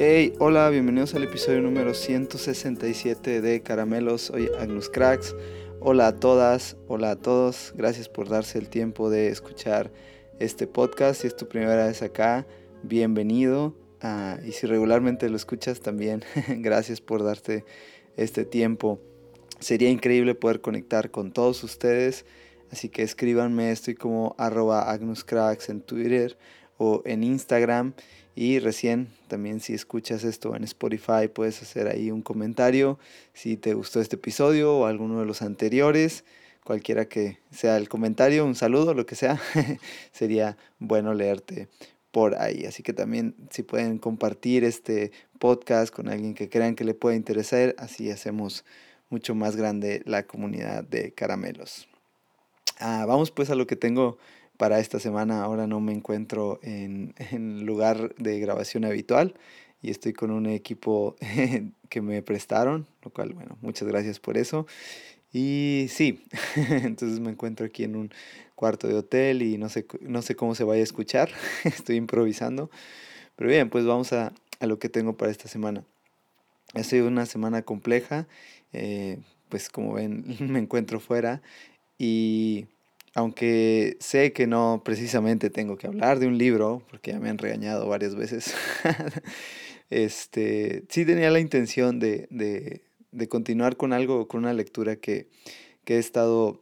Hey, hola, bienvenidos al episodio número 167 de Caramelos. Soy Agnus Cracks. Hola a todas, hola a todos. Gracias por darse el tiempo de escuchar este podcast. Si es tu primera vez acá, bienvenido. Ah, y si regularmente lo escuchas también, gracias por darte este tiempo. Sería increíble poder conectar con todos ustedes. Así que escríbanme, estoy como arroba agnuscracks en Twitter o en Instagram. Y recién, también si escuchas esto en Spotify, puedes hacer ahí un comentario si te gustó este episodio o alguno de los anteriores. Cualquiera que sea el comentario, un saludo, lo que sea, sería bueno leerte por ahí. Así que también si pueden compartir este podcast con alguien que crean que le pueda interesar, así hacemos mucho más grande la comunidad de caramelos. Ah, vamos pues a lo que tengo para esta semana ahora no me encuentro en, en lugar de grabación habitual y estoy con un equipo que me prestaron, lo cual, bueno, muchas gracias por eso. Y sí, entonces me encuentro aquí en un cuarto de hotel y no sé, no sé cómo se vaya a escuchar, estoy improvisando. Pero bien, pues vamos a, a lo que tengo para esta semana. Ha sido una semana compleja, eh, pues como ven me encuentro fuera y aunque sé que no precisamente tengo que hablar de un libro, porque ya me han regañado varias veces, este, sí tenía la intención de, de, continuar con algo, con una lectura que, que he estado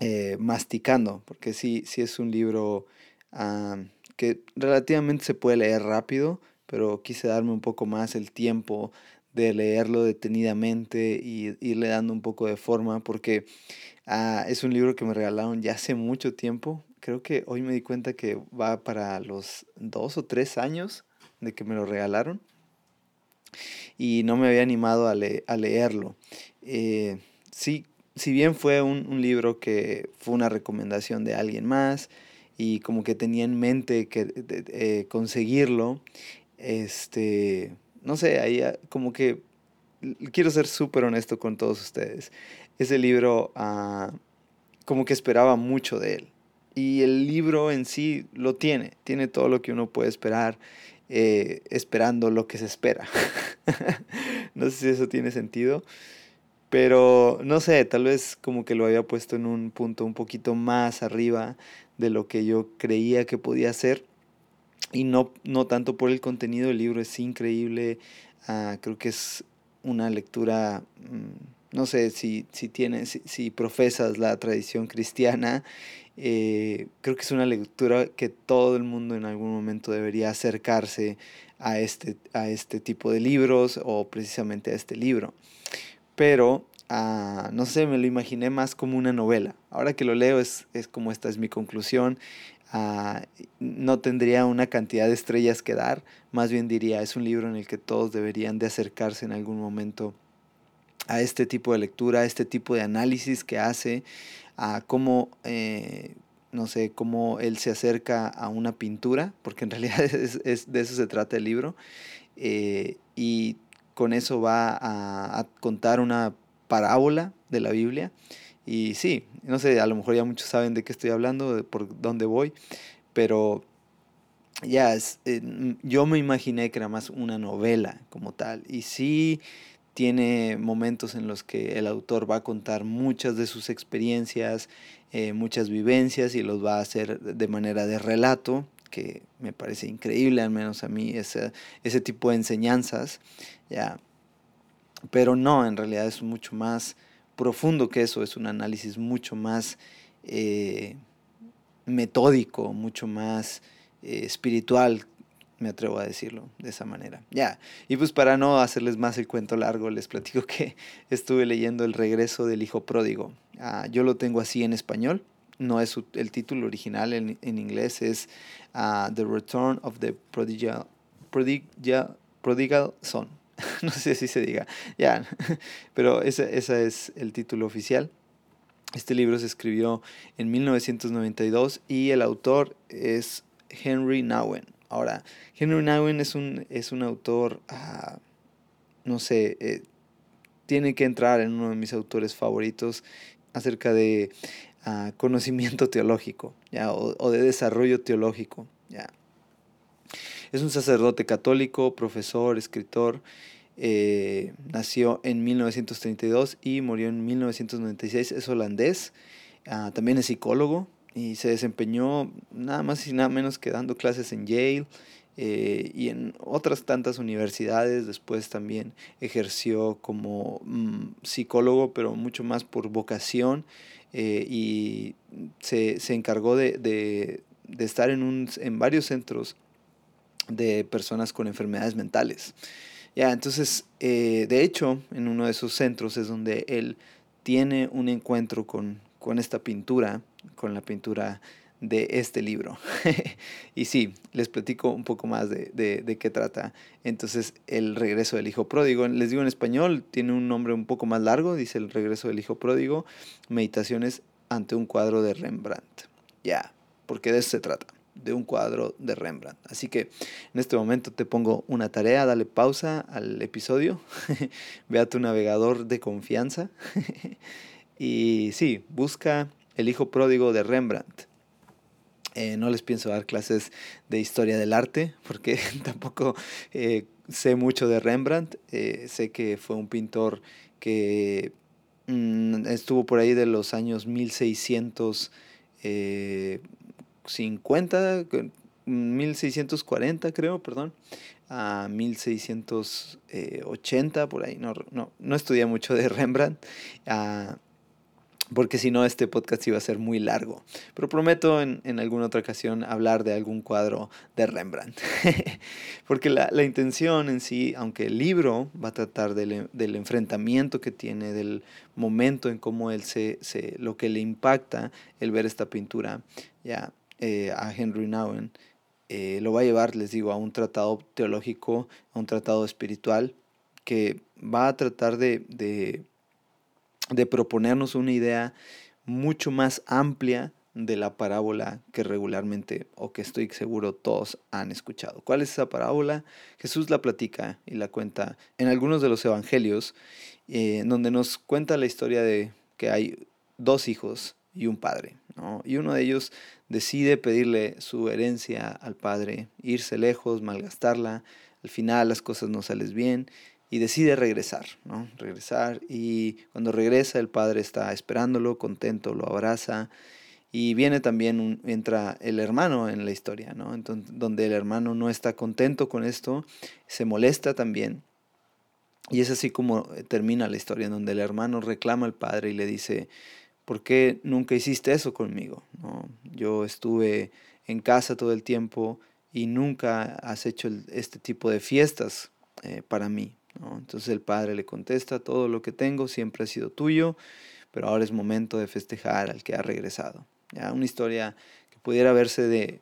eh, masticando, porque sí, sí es un libro ah, que relativamente se puede leer rápido, pero quise darme un poco más el tiempo de leerlo detenidamente y irle dando un poco de forma, porque Ah, es un libro que me regalaron ya hace mucho tiempo. Creo que hoy me di cuenta que va para los dos o tres años de que me lo regalaron. Y no me había animado a, leerlo. Eh, sí, si bien fue un, libro que fue una recomendación de alguien más y como que tenía en mente que eh, conseguirlo, este, no sé, ahí ah, como que quiero ser súper honesto con todos ustedes ese libro ah, como que esperaba mucho de él. Y el libro en sí lo tiene, tiene todo lo que uno puede esperar, eh, esperando lo que se espera. no sé si eso tiene sentido, pero no sé, tal vez como que lo había puesto en un punto un poquito más arriba de lo que yo creía que podía ser. Y no, no tanto por el contenido, el libro es increíble, ah, creo que es una lectura... Mm, no sé si, si tienes, si, profesas la tradición cristiana, eh, creo que es una lectura que todo el mundo en algún momento debería acercarse a este, a este tipo de libros o precisamente a este libro. Pero, ah, no sé, me lo imaginé más como una novela. Ahora que lo leo es, es como esta es mi conclusión. Ah, no tendría una cantidad de estrellas que dar, más bien diría, es un libro en el que todos deberían de acercarse en algún momento a este tipo de lectura, a este tipo de análisis que hace, a cómo, eh, no sé, cómo él se acerca a una pintura, porque en realidad es, de eso se trata el libro, eh, y con eso va a, contar una parábola de la Biblia. Y sí, no sé, a lo mejor ya muchos saben de qué estoy hablando, de por dónde voy, pero ya, eh, yo me imaginé que era más una novela como tal. Y sí, tiene momentos en los que el autor va a contar muchas de sus experiencias, eh, muchas vivencias y los va a hacer de manera de relato, que me parece increíble, al menos a mí, ese, ese tipo de enseñanzas, ¿ya? Pero no, en realidad es mucho más profundo que eso, es un análisis mucho más eh, metódico, mucho más eh, espiritual, me atrevo a decirlo de esa manera. Ya, y pues para no hacerles más el cuento largo, les platico que estuve leyendo El regreso del hijo pródigo. Ah, yo lo tengo así en español, no es el título original en, en inglés, es ah, The Return of the Prodigal, Prodigal, Prodigal Son. no sé si se diga, ya, pero ese, ese es el título oficial. Este libro se escribió en 1992 y el autor es Henry Nowen. Ahora, Henry Nowen es un, es un autor, ah, no sé, eh, tiene que entrar en uno de mis autores favoritos acerca de ah, conocimiento teológico, ¿ya? O, de desarrollo teológico. ¿ya? Es un sacerdote católico, profesor, escritor. Eh, nació en 1932 y murió en 1996. Es holandés. Ah, también es psicólogo y se desempeñó nada más y nada menos que dando clases en Yale eh, y en otras tantas universidades. Después también ejerció como mm, psicólogo, pero mucho más por vocación eh, y se, se encargó de, de, de, estar en, un, en varios centros de personas con enfermedades mentales. Ya, entonces, eh, de hecho, en uno de esos centros es donde él tiene un encuentro con, con esta pintura, con la pintura de este libro. y sí, les platico un poco más de, de, de, qué trata. Entonces, el regreso del hijo pródigo, les digo en español, tiene un nombre un poco más largo, dice el regreso del hijo pródigo, meditaciones ante un cuadro de Rembrandt. Ya, porque de eso se trata de un cuadro de Rembrandt. Así que en este momento te pongo una tarea, dale pausa al episodio, ve a tu navegador de confianza y sí, busca el hijo pródigo de Rembrandt. Eh, no les pienso dar clases de historia del arte porque tampoco eh, sé mucho de Rembrandt. Eh, sé que fue un pintor que mm, estuvo por ahí de los años 1600. 50, 1640 creo, perdón, a 1680, por ahí, no, no, no estudié mucho de Rembrandt, uh, porque si no este podcast iba a ser muy largo. Pero prometo en, en alguna otra ocasión hablar de algún cuadro de Rembrandt. porque la, la, intención en sí, aunque el libro va a tratar del, del, enfrentamiento que tiene, del momento en cómo él se, se, lo que le impacta el ver esta pintura, ya eh, a Henry Nouwen, eh, lo va a llevar, les digo, a un tratado teológico, a un tratado espiritual, que va a tratar de, de, de proponernos una idea mucho más amplia de la parábola que regularmente o que estoy seguro todos han escuchado. ¿Cuál es esa parábola? Jesús la platica y la cuenta en algunos de los evangelios, eh, donde nos cuenta la historia de que hay dos hijos y un padre. ¿no? Y uno de ellos decide pedirle su herencia al padre, irse lejos, malgastarla, al final las cosas no salen bien y decide regresar, ¿no? Regresar y cuando regresa el padre está esperándolo, contento, lo abraza y viene también, un, entra el hermano en la historia, ¿no? Entonces, donde el hermano no está contento con esto, se molesta también. Y es así como termina la historia, donde el hermano reclama al padre y le dice, ¿por qué nunca hiciste eso conmigo? ¿No? Yo estuve en casa todo el tiempo y nunca has hecho este tipo de fiestas eh, para mí. ¿No? Entonces el padre le contesta, todo lo que tengo siempre ha sido tuyo, pero ahora es momento de festejar al que ha regresado. ¿ya? Una historia que pudiera verse de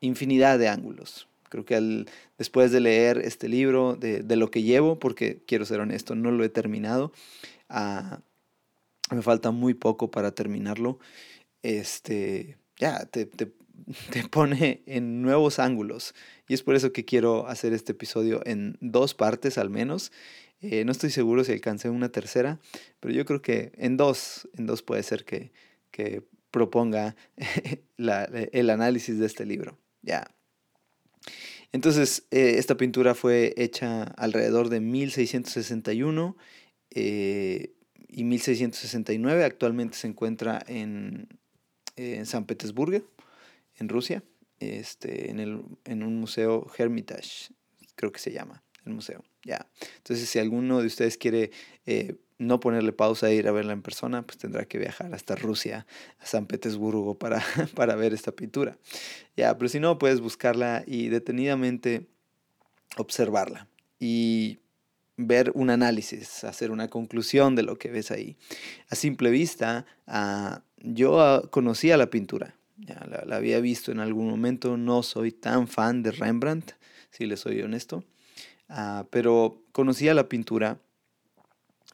infinidad de ángulos. Creo que al, después de leer este libro, de, de, lo que llevo, porque quiero ser honesto, no lo he terminado, uh, me falta muy poco para terminarlo, este, ya, te, te, te, pone en nuevos ángulos. Y es por eso que quiero hacer este episodio en dos partes al menos. Eh, no estoy seguro si alcancé una tercera, pero yo creo que en dos, en dos puede ser que, que proponga la, el análisis de este libro. Ya. Entonces, eh, esta pintura fue hecha alrededor de 1661. Eh, y 1669. Actualmente se encuentra en, en San Petersburgo, en Rusia, este, en, el, en un museo Hermitage, creo que se llama el museo. Ya. Entonces, si alguno de ustedes quiere eh, no ponerle pausa e ir a verla en persona, pues tendrá que viajar hasta Rusia, a San Petersburgo, para, para ver esta pintura. Ya, pero si no, puedes buscarla y detenidamente observarla. Y ver un análisis, hacer una conclusión de lo que ves ahí. A simple vista, uh, yo uh, conocía la pintura, ya la, había visto en algún momento, no soy tan fan de Rembrandt, si le soy honesto, uh, pero conocía la pintura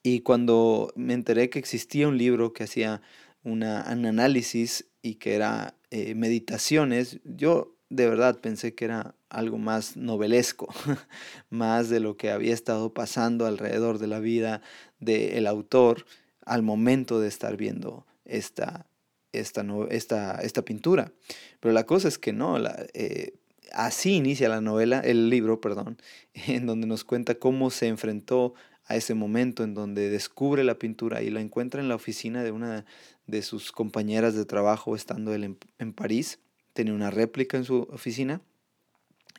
y cuando me enteré que existía un libro que hacía una, un análisis y que era eh, meditaciones, yo de verdad pensé que era algo más novelesco, más de lo que había estado pasando alrededor de la vida del autor al momento de estar viendo esta, esta, esta, esta pintura. Pero la cosa es que no, la, eh, así inicia la novela, el libro, perdón, en donde nos cuenta cómo se enfrentó a ese momento en donde descubre la pintura y la encuentra en la oficina de una de sus compañeras de trabajo estando él en, París. Tenía una réplica en su oficina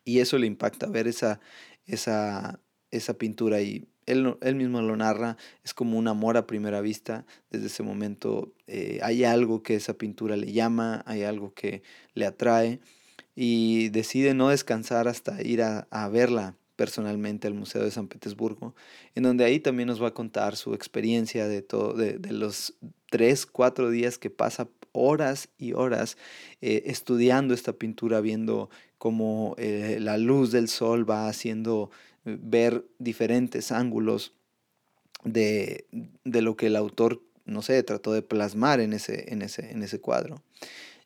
y eso le impacta ver esa, esa, esa pintura y él, él, mismo lo narra, es como un amor a primera vista. Desde ese momento eh, hay algo que esa pintura le llama, hay algo que le atrae y decide no descansar hasta ir a, a verla personalmente al Museo de San Petersburgo, en donde ahí también nos va a contar su experiencia de, todo, de, los tres, cuatro días que pasa horas y horas eh, estudiando esta pintura, viendo cómo eh, la luz del sol va haciendo ver diferentes ángulos de, de, lo que el autor, no sé, trató de plasmar en ese, en ese, en ese cuadro.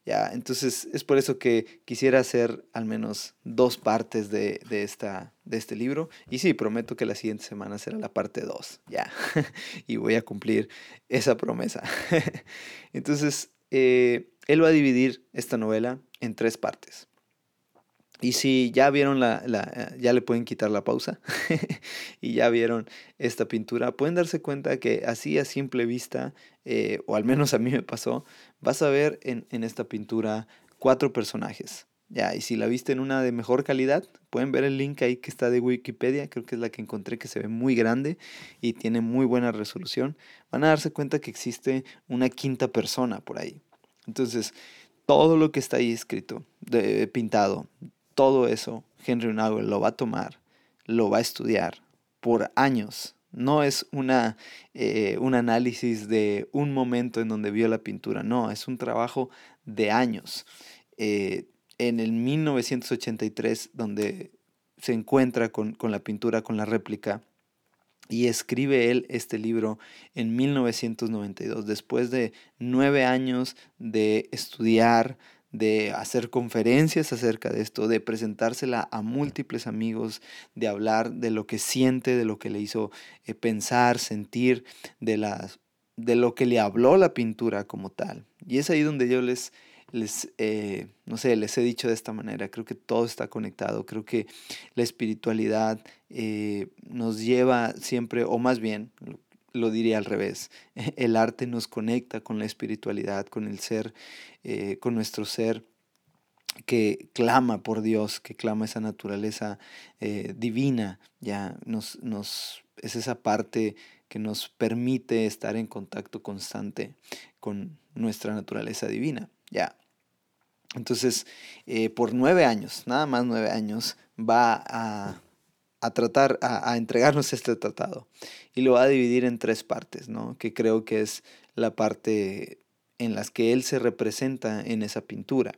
Ya, entonces es por eso que quisiera hacer al menos dos partes de, esta, de este libro. Y sí, prometo que la siguiente semana será la parte 2, ya. y voy a cumplir esa promesa. entonces, eh, él va a dividir esta novela en tres partes. Y si ya vieron la, la, ya le pueden quitar la pausa y ya vieron esta pintura, pueden darse cuenta que así a simple vista, eh, o al menos a mí me pasó, vas a ver en, en, esta pintura cuatro personajes. Ya, y si la viste en una de mejor calidad, pueden ver el link ahí que está de Wikipedia, creo que es la que encontré que se ve muy grande y tiene muy buena resolución. Van a darse cuenta que existe una quinta persona por ahí. Entonces, todo lo que está ahí escrito, de, pintado, todo eso Henry Nagel lo va a tomar, lo va a estudiar por años. No es una, eh, un análisis de un momento en donde vio la pintura, no, es un trabajo de años. Eh, en el 1983, donde se encuentra con, con la pintura, con la réplica, y escribe él este libro en 1992, después de nueve años de estudiar, de hacer conferencias acerca de esto, de presentársela a múltiples amigos, de hablar de lo que siente, de lo que le hizo eh, pensar, sentir, de, las, de lo que le habló la pintura como tal. Y es ahí donde yo les, les eh, no sé, les he dicho de esta manera, creo que todo está conectado, creo que la espiritualidad eh, nos lleva siempre, o más bien, lo diría al revés. El arte nos conecta con la espiritualidad, con el ser, eh, con nuestro ser que clama por Dios, que clama esa naturaleza eh, divina, ya nos, nos, es esa parte que nos permite estar en contacto constante con nuestra naturaleza divina, ya. Entonces, eh, por nueve años, nada más nueve años, va a a tratar, a, entregarnos este tratado. Y lo va a dividir en tres partes, ¿no? Que creo que es la parte en las que él se representa en esa pintura.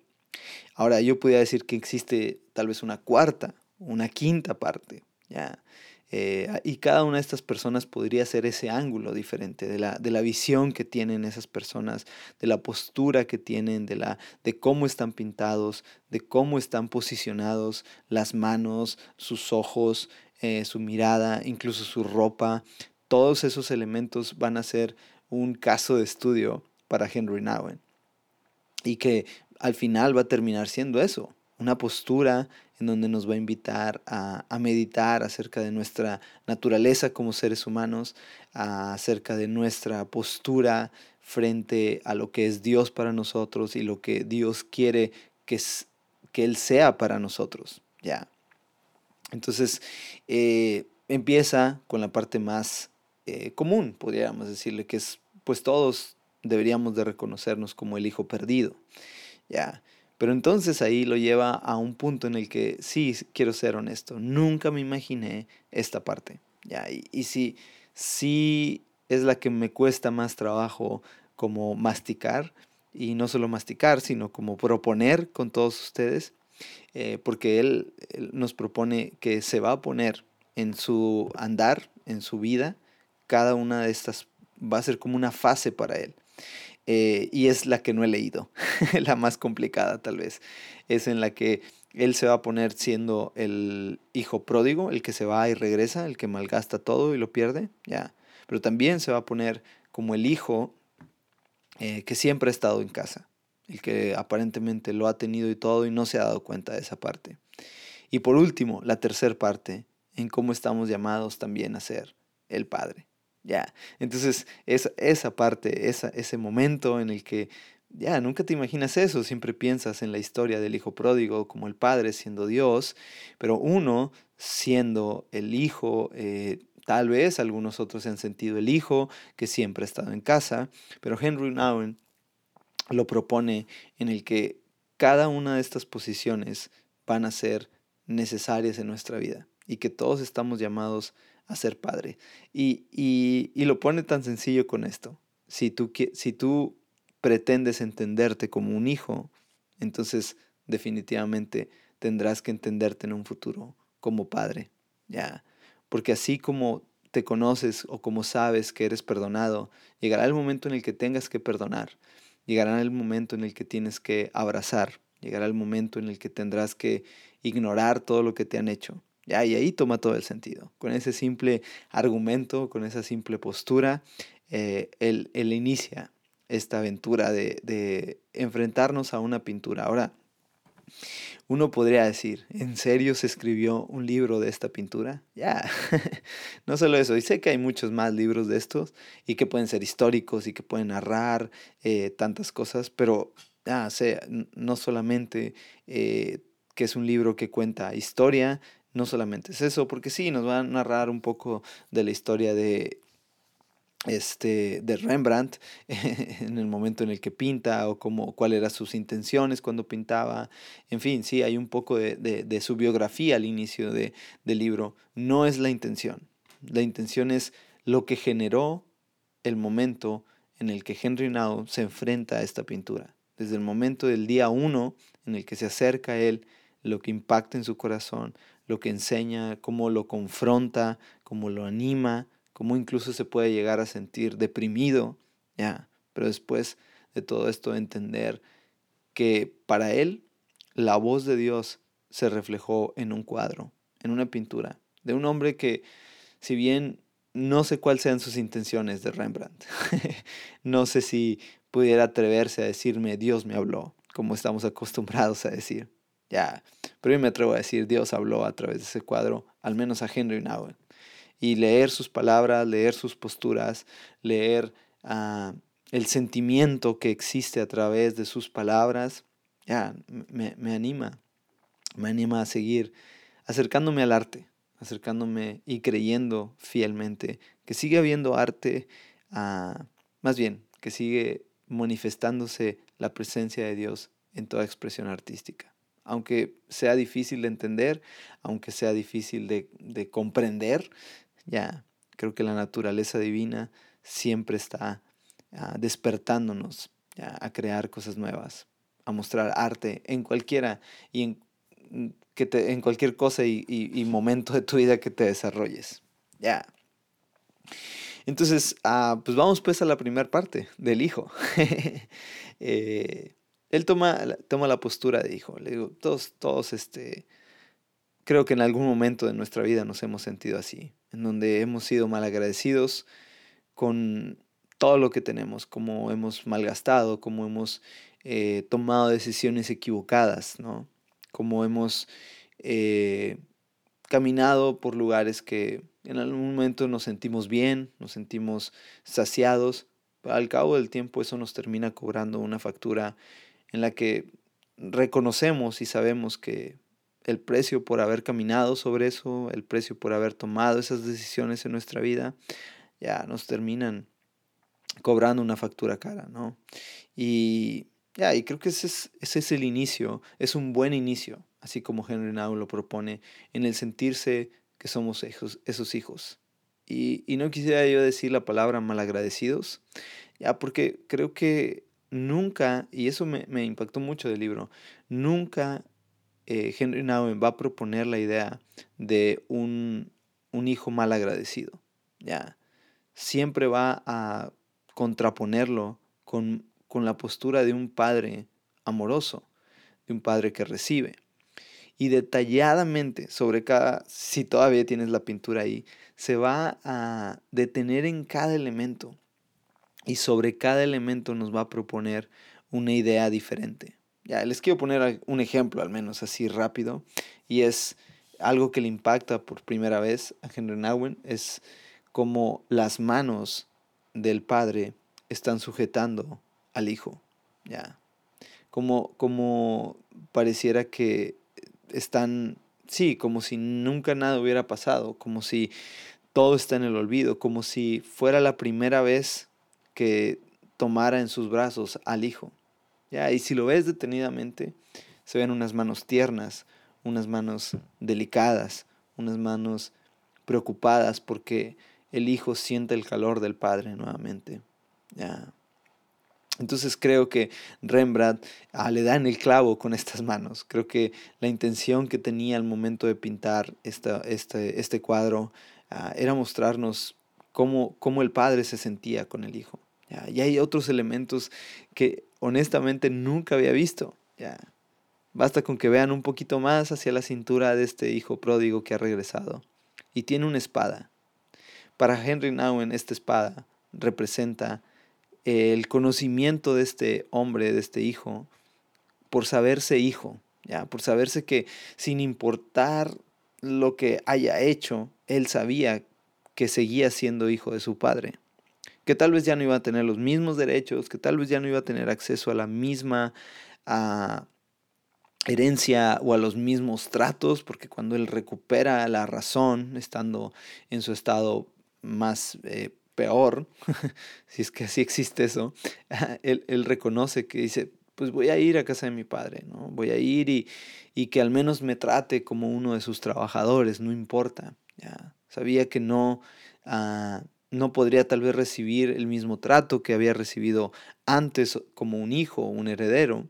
Ahora, yo podría decir que existe tal vez una cuarta, una quinta parte, ¿ya? Eh, y cada una de estas personas podría ser ese ángulo diferente de la, de la visión que tienen esas personas, de la postura que tienen, de, la, de cómo están pintados, de cómo están posicionados las manos, sus ojos, eh, su mirada, incluso su ropa. Todos esos elementos van a ser un caso de estudio para Henry Nowen. Y que al final va a terminar siendo eso, una postura en donde nos va a invitar a, meditar acerca de nuestra naturaleza como seres humanos, acerca de nuestra postura frente a lo que es Dios para nosotros y lo que Dios quiere que, que Él sea para nosotros. Ya. Entonces, eh, empieza con la parte más eh, común, podríamos decirle, que es, pues todos deberíamos de reconocernos como el hijo perdido. Ya. Pero entonces ahí lo lleva a un punto en el que sí, quiero ser honesto, nunca me imaginé esta parte. ¿ya? Y, y sí, sí es la que me cuesta más trabajo como masticar, y no solo masticar, sino como proponer con todos ustedes, eh, porque él, nos propone que se va a poner en su andar, en su vida, cada una de estas va a ser como una fase para él. Eh, y es la que no he leído, la más complicada tal vez. Es en la que él se va a poner siendo el hijo pródigo, el que se va y regresa, el que malgasta todo y lo pierde, ya. Pero también se va a poner como el hijo eh, que siempre ha estado en casa, el que aparentemente lo ha tenido y todo y no se ha dado cuenta de esa parte. Y por último, la tercera parte, en cómo estamos llamados también a ser el Padre. Ya, entonces esa, esa parte, esa, ese momento en el que ya nunca te imaginas eso, siempre piensas en la historia del hijo pródigo como el Padre siendo Dios, pero uno siendo el hijo, eh, tal vez algunos otros han sentido el hijo que siempre ha estado en casa, pero Henry Nouwen lo propone en el que cada una de estas posiciones van a ser necesarias en nuestra vida y que todos estamos llamados a ser padre. Y, y, lo pone tan sencillo con esto. Si tú, si tú pretendes entenderte como un hijo, entonces definitivamente tendrás que entenderte en un futuro como padre. Ya, porque así como te conoces o como sabes que eres perdonado, llegará el momento en el que tengas que perdonar. Llegará el momento en el que tienes que abrazar. Llegará el momento en el que tendrás que ignorar todo lo que te han hecho. Ya, y ahí toma todo el sentido. Con ese simple argumento, con esa simple postura, eh, él, inicia esta aventura de, de, enfrentarnos a una pintura. Ahora, uno podría decir, ¿en serio se escribió un libro de esta pintura? Ya, no solo eso, y sé que hay muchos más libros de estos y que pueden ser históricos y que pueden narrar eh, tantas cosas, pero ah, sé, no solamente eh, que es un libro que cuenta historia, no solamente es eso, porque sí, nos va a narrar un poco de la historia de, este, de Rembrandt en el momento en el que pinta o cómo, cuáles eran sus intenciones cuando pintaba. En fin, sí, hay un poco de, su biografía al inicio de, del libro. No es la intención. La intención es lo que generó el momento en el que Henry Now se enfrenta a esta pintura. Desde el momento del día uno en el que se acerca a él, lo que impacta en su corazón, lo que enseña, cómo lo confronta, cómo lo anima, cómo incluso se puede llegar a sentir deprimido, ya, pero después de todo esto entender que para él la voz de Dios se reflejó en un cuadro, en una pintura, de un hombre que, si bien no sé cuáles sean sus intenciones de Rembrandt, no sé si pudiera atreverse a decirme Dios me habló, como estamos acostumbrados a decir, ya, pero yo me atrevo a decir, Dios habló a través de ese cuadro, al menos a Henry Nowell. Y leer sus palabras, leer sus posturas, leer ah, el sentimiento que existe a través de sus palabras, ya, me, me anima, me anima a seguir acercándome al arte, acercándome y creyendo fielmente que sigue habiendo arte, ah, más bien, que sigue manifestándose la presencia de Dios en toda expresión artística aunque sea difícil de entender, aunque sea difícil de, comprender, ya creo que la naturaleza divina siempre está ah, despertándonos a crear cosas nuevas, a mostrar arte en cualquiera y en, que te, en cualquier cosa y, momento de tu vida que te desarrolles. Ya. Entonces, ah, pues vamos pues a la primera parte del hijo. eh, él toma, toma la postura de hijo. Le digo, todos, todos, este, creo que en algún momento de nuestra vida nos hemos sentido así, en donde hemos sido malagradecidos con todo lo que tenemos, como hemos malgastado, como hemos eh, tomado decisiones equivocadas, ¿no? Como hemos eh, caminado por lugares que en algún momento nos sentimos bien, nos sentimos saciados, pero al cabo del tiempo eso nos termina cobrando una factura en la que reconocemos y sabemos que el precio por haber caminado sobre eso, el precio por haber tomado esas decisiones en nuestra vida, ya nos terminan cobrando una factura cara, ¿no? Y ya, y creo que ese es, ese es el inicio, es un buen inicio, así como Henry Now lo propone, en el sentirse que somos hijos, esos hijos. Y, y no quisiera yo decir la palabra malagradecidos, ya, porque creo que nunca, y eso me, impactó mucho del libro, nunca eh, Henry Nouwen va a proponer la idea de un, hijo mal agradecido. ¿ya? Siempre va a contraponerlo con, con la postura de un padre amoroso, de un padre que recibe. Y detalladamente sobre cada, si todavía tienes la pintura ahí, se va a detener en cada elemento y sobre cada elemento nos va a proponer una idea diferente. Ya, les quiero poner un ejemplo al menos así rápido y es algo que le impacta por primera vez a Henry Nowen es como las manos del padre están sujetando al hijo. Ya. Como, como pareciera que están, sí, como si nunca nada hubiera pasado, como si todo está en el olvido, como si fuera la primera vez que tomara en sus brazos al hijo. ¿ya? Y si lo ves detenidamente, se ven unas manos tiernas, unas manos delicadas, unas manos preocupadas porque el hijo siente el calor del padre nuevamente. ¿ya? Entonces creo que Rembrandt ah, le da en el clavo con estas manos. Creo que la intención que tenía al momento de pintar esta, este, este cuadro ah, era mostrarnos cómo, cómo el padre se sentía con el hijo. Y hay otros elementos que honestamente nunca había visto. ¿ya? Basta con que vean un poquito más hacia la cintura de este hijo pródigo que ha regresado. Y tiene una espada. Para Henry Nowen esta espada representa el conocimiento de este hombre, de este hijo, por saberse hijo, ya, por saberse que sin importar lo que haya hecho, él sabía que seguía siendo hijo de su padre que tal vez ya no iba a tener los mismos derechos, que tal vez ya no iba a tener acceso a la misma herencia o a los mismos tratos, porque cuando él recupera la razón, estando en su estado más eh, peor, si es que así existe eso, él, él, reconoce que dice, pues voy a ir a casa de mi padre, ¿no? Voy a ir y, y que al menos me trate como uno de sus trabajadores, no importa. ¿ya? Sabía que no, uh, no podría tal vez recibir el mismo trato que había recibido antes como un hijo o un heredero,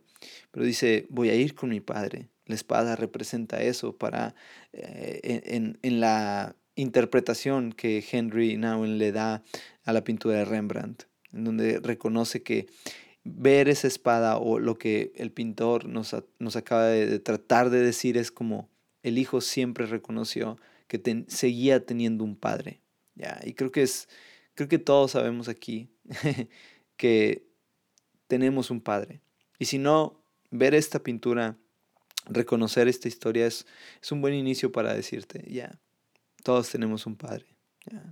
pero dice, voy a ir con mi padre. La espada representa eso para, eh, en, en, la interpretación que Henry Nowen le da a la pintura de Rembrandt, en donde reconoce que ver esa espada o lo que el pintor nos, nos acaba de, tratar de decir es como el hijo siempre reconoció que seguía teniendo un padre, ya, y creo que es, creo que todos sabemos aquí que tenemos un padre. Y si no, ver esta pintura, reconocer esta historia es, es un buen inicio para decirte, ya, todos tenemos un padre.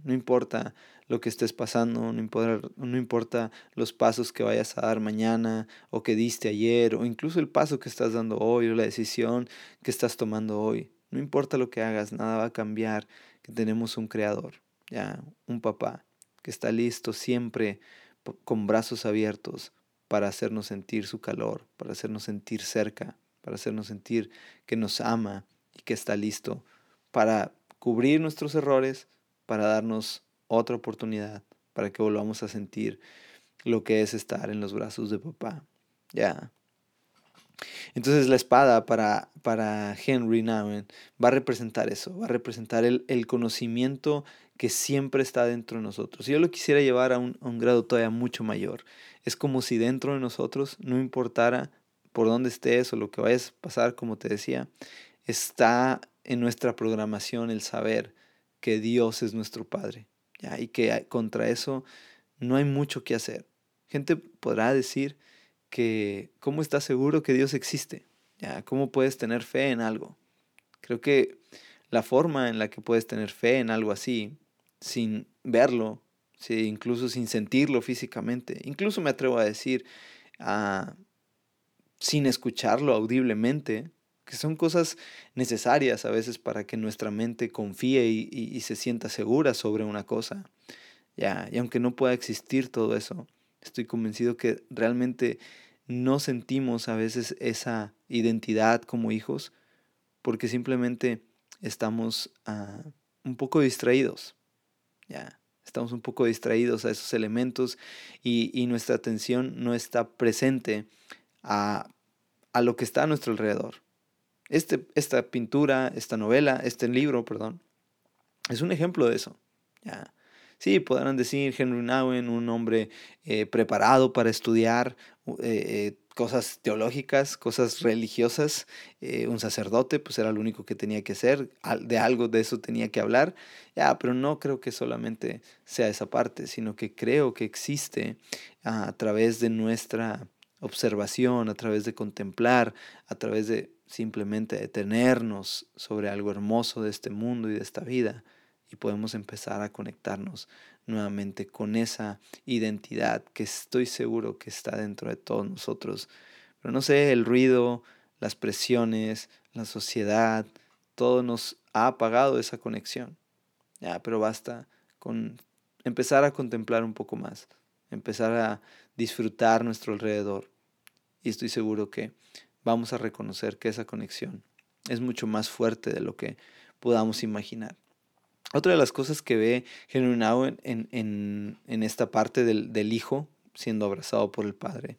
No importa lo que estés pasando, no importa, no importa los pasos que vayas a dar mañana o que diste ayer o incluso el paso que estás dando hoy o la decisión que estás tomando hoy. No importa lo que hagas, nada va a cambiar, que tenemos un creador ya un papá que está listo siempre con brazos abiertos para hacernos sentir su calor, para hacernos sentir cerca, para hacernos sentir que nos ama y que está listo para cubrir nuestros errores, para darnos otra oportunidad, para que volvamos a sentir lo que es estar en los brazos de papá. Ya. Entonces la espada para, para Henry Nowen va a representar eso, va a representar el, el, conocimiento que siempre está dentro de nosotros. Yo lo quisiera llevar a un, un grado todavía mucho mayor. Es como si dentro de nosotros, no importara por dónde estés o lo que vayas a pasar, como te decía, está en nuestra programación el saber que Dios es nuestro Padre. Y que contra eso no hay mucho que hacer. Gente podrá decir, que cómo estás seguro que Dios existe, ¿Ya? cómo puedes tener fe en algo. Creo que la forma en la que puedes tener fe en algo así, sin verlo, incluso sin sentirlo físicamente, incluso me atrevo a decir, ah, sin escucharlo audiblemente, que son cosas necesarias a veces para que nuestra mente confíe y, y se sienta segura sobre una cosa. Ya, y aunque no pueda existir todo eso, estoy convencido que realmente no sentimos a veces esa identidad como hijos porque simplemente estamos ah, un poco distraídos. Ya, estamos un poco distraídos a esos elementos y, nuestra atención no está presente a, lo que está a nuestro alrededor. Este, esta pintura, esta novela, este libro, perdón, es un ejemplo de eso. ¿ya? Sí, podrán decir Henry Nowen, un hombre eh, preparado para estudiar eh, eh, cosas teológicas, cosas religiosas, un sacerdote, pues era lo único que tenía que hacer, de algo de eso tenía que hablar, ya, pero no creo que solamente sea esa parte, sino que creo que existe a través de nuestra observación, a través de contemplar, a través de simplemente detenernos sobre algo hermoso de este mundo y de esta vida y podemos empezar a conectarnos nuevamente con esa identidad que estoy seguro que está dentro de todos nosotros. Pero no sé, el ruido, las presiones, la sociedad, todo nos ha apagado esa conexión. Ya, pero basta con empezar a contemplar un poco más, empezar a disfrutar nuestro alrededor. Y estoy seguro que vamos a reconocer que esa conexión es mucho más fuerte de lo que podamos imaginar. Otra de las cosas que ve Henry Now en, en, esta parte del, del, hijo siendo abrazado por el padre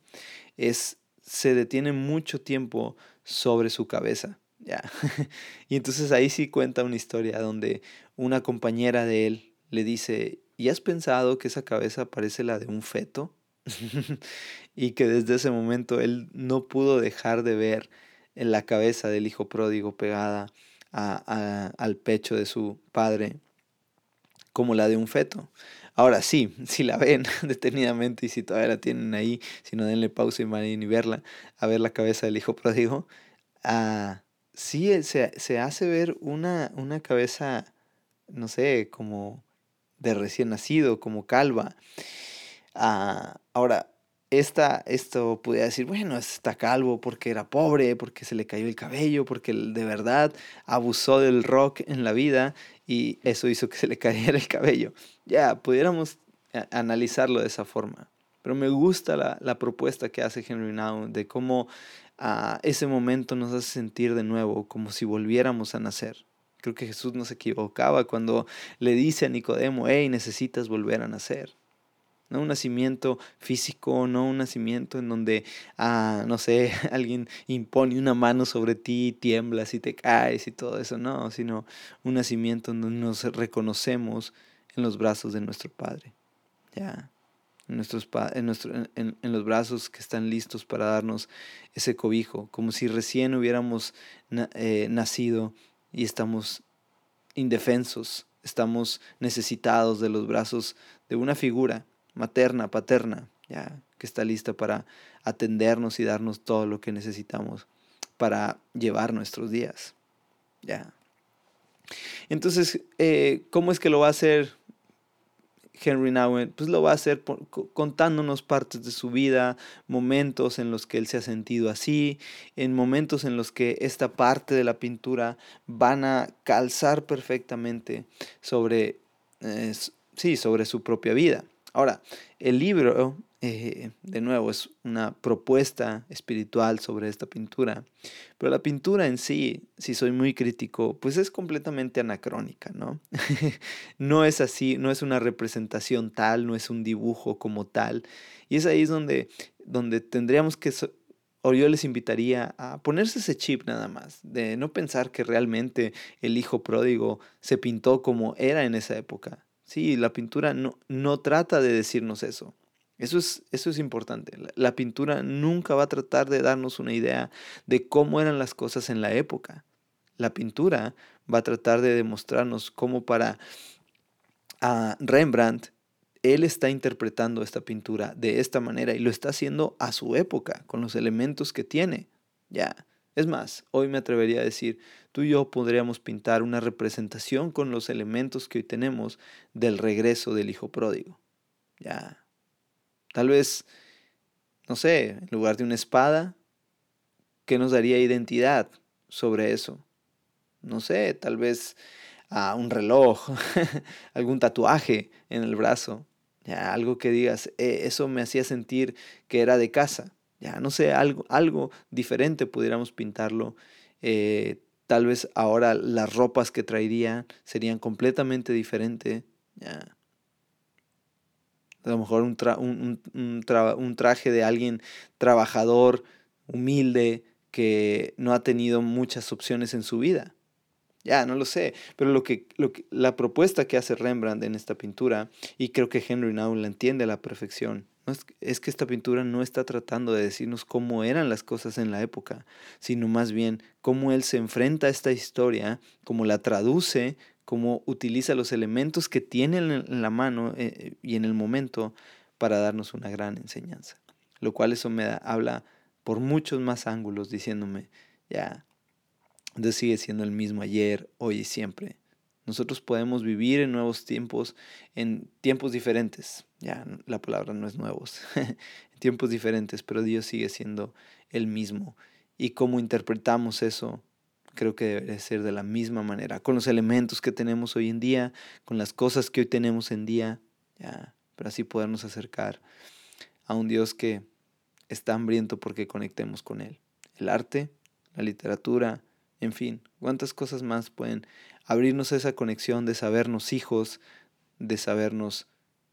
es se detiene mucho tiempo sobre su cabeza. Y entonces ahí sí cuenta una historia donde una compañera de él le dice, ¿y has pensado que esa cabeza parece la de un feto? y que desde ese momento él no pudo dejar de ver en la cabeza del hijo pródigo pegada al pecho de su padre como la de un feto. Ahora sí, si la ven detenidamente y si todavía la tienen ahí, si no denle pausa y vayan y verla, a ver la cabeza del hijo pródigo, ah, sí eh, se, hace ver una, una cabeza, no sé, como de recién nacido, como calva. Ah, ahora, esta, esto pudiera decir, bueno, está calvo porque era pobre, porque se le cayó el cabello, porque de verdad abusó del rock en la vida y eso hizo que se le cayera el cabello. Ya, pudiéramos analizarlo de esa forma. Pero me gusta la, propuesta que hace Henry Now de cómo ah, ese momento nos hace sentir de nuevo como si volviéramos a nacer. Creo que Jesús no se equivocaba cuando le dice a Nicodemo, hey, necesitas volver a nacer. No un nacimiento físico, no un nacimiento en donde, ah, no sé, alguien impone una mano sobre ti, tiemblas y te caes y todo eso, no, sino un nacimiento en donde nos reconocemos en los brazos de nuestro Padre. Ya. En, nuestros, en, nuestro, en, los brazos que están listos para darnos ese cobijo, como si recién hubiéramos eh, nacido y estamos indefensos, estamos necesitados de los brazos de una figura materna, paterna, ya que está lista para atendernos y darnos todo lo que necesitamos para llevar nuestros días. Ya. Entonces, eh, ¿cómo es que lo va a hacer Henry Nowen? Pues lo va a hacer contándonos partes de su vida, momentos en los que él se ha sentido así, en momentos en los que esta parte de la pintura van a calzar perfectamente sobre, eh, sí, sobre su propia vida. Ahora, el libro, eh, de nuevo, es una propuesta espiritual sobre esta pintura, pero la pintura en sí, si soy muy crítico, pues es completamente anacrónica, ¿no? no es así, no es una representación tal, no es un dibujo como tal, y es ahí donde, donde tendríamos que o yo les invitaría a ponerse ese chip nada más, de no pensar que realmente el hijo pródigo se pintó como era en esa época. Sí, la pintura no, no trata de decirnos eso. Eso es, eso es importante. La, pintura nunca va a tratar de darnos una idea de cómo eran las cosas en la época. La pintura va a tratar de demostrarnos cómo para a Rembrandt, él está interpretando esta pintura de esta manera y lo está haciendo a su época, con los elementos que tiene. Ya. Es más, hoy me atrevería a decir, tú y yo podríamos pintar una representación con los elementos que hoy tenemos del regreso del hijo pródigo. Ya. Tal vez, no sé, en lugar de una espada, ¿qué nos daría identidad sobre eso? No sé, tal vez a un reloj, algún tatuaje en el brazo, ya, algo que digas, eh, eso me hacía sentir que era de casa. Ya, no sé, algo, algo diferente pudiéramos pintarlo. Eh, tal vez ahora las ropas que traería serían completamente diferentes. Ya. A lo mejor un, un, traje de alguien trabajador, humilde, que no ha tenido muchas opciones en su vida. Ya, no lo sé, pero lo que, lo que, la propuesta que hace Rembrandt en esta pintura, y creo que Henry Now la entiende a la perfección, es, que esta pintura no está tratando de decirnos cómo eran las cosas en la época, sino más bien cómo él se enfrenta a esta historia, cómo la traduce, cómo utiliza los elementos que tiene en la mano eh, y en el momento para darnos una gran enseñanza. Lo cual eso me habla por muchos más ángulos diciéndome, ya, Dios sigue siendo el mismo ayer, hoy y siempre. Nosotros podemos vivir en nuevos tiempos, en tiempos diferentes. Ya, la palabra no es nuevos, en tiempos diferentes, pero Dios sigue siendo el mismo. Y cómo interpretamos eso, creo que debe ser de la misma manera, con los elementos que tenemos hoy en día, con las cosas que hoy tenemos en día, ya, pero así podernos acercar a un Dios que está hambriento porque conectemos con Él. El arte, la literatura, en fin, cuántas cosas más pueden abrirnos esa conexión de sabernos hijos, de sabernos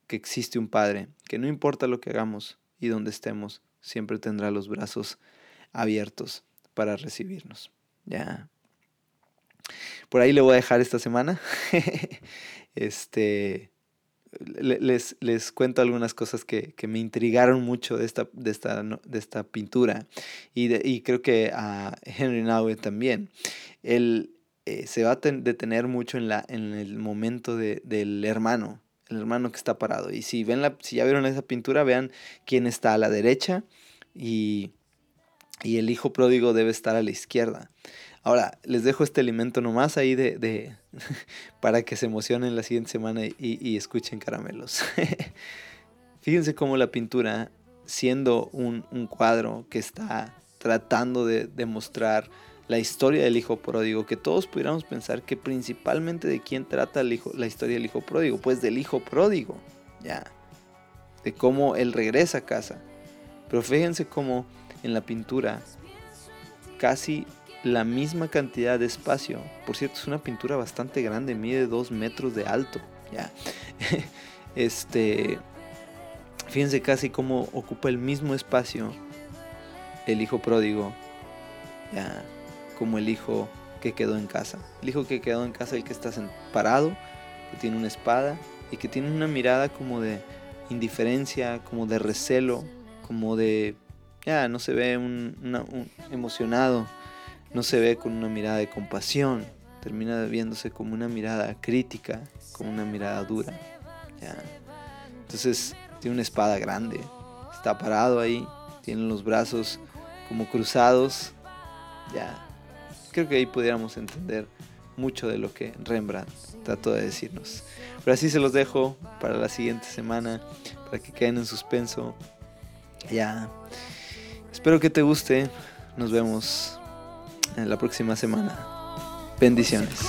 que existe un Padre, que no importa lo que hagamos y donde estemos, siempre tendrá los brazos abiertos para recibirnos. Ya. Por ahí le voy a dejar esta semana. este les, les cuento algunas cosas que, me intrigaron mucho de esta, de esta, de esta pintura y, creo que a Henry Naue también. Él eh, se va a detener mucho en, la, en el momento del hermano, el hermano que está parado. Y si, ven la, si ya vieron esa pintura, vean quién está a la derecha y, y el hijo pródigo debe estar a la izquierda. Ahora, les dejo este alimento nomás ahí de, de para que se emocionen la siguiente semana y, y escuchen caramelos. Fíjense cómo la pintura, siendo un, un cuadro que está tratando de demostrar la historia del hijo pródigo, que todos pudiéramos pensar que principalmente de quién trata el hijo, la historia del hijo pródigo, pues del hijo pródigo, ya, de cómo él regresa a casa. Pero fíjense cómo en la pintura casi la misma cantidad de espacio. Por cierto, es una pintura bastante grande, mide 2 metros de alto. Ya. este. Fíjense casi cómo ocupa el mismo espacio el hijo pródigo. Ya. Como el hijo que quedó en casa. El hijo que quedó en casa, el que está parado, que tiene una espada y que tiene una mirada como de indiferencia, como de recelo, como de. Ya, no se ve un, un emocionado no se ve con una mirada de compasión, termina viéndose como una mirada crítica, como una mirada dura. Entonces tiene una espada grande, está parado ahí, tiene los brazos como cruzados. Ya, creo que ahí pudiéramos entender mucho de lo que Rembrandt trató de decirnos. Pero así se los dejo para la siguiente semana, para que queden en suspenso. Ya, espero que te guste. Nos vemos en la próxima semana. Bendiciones.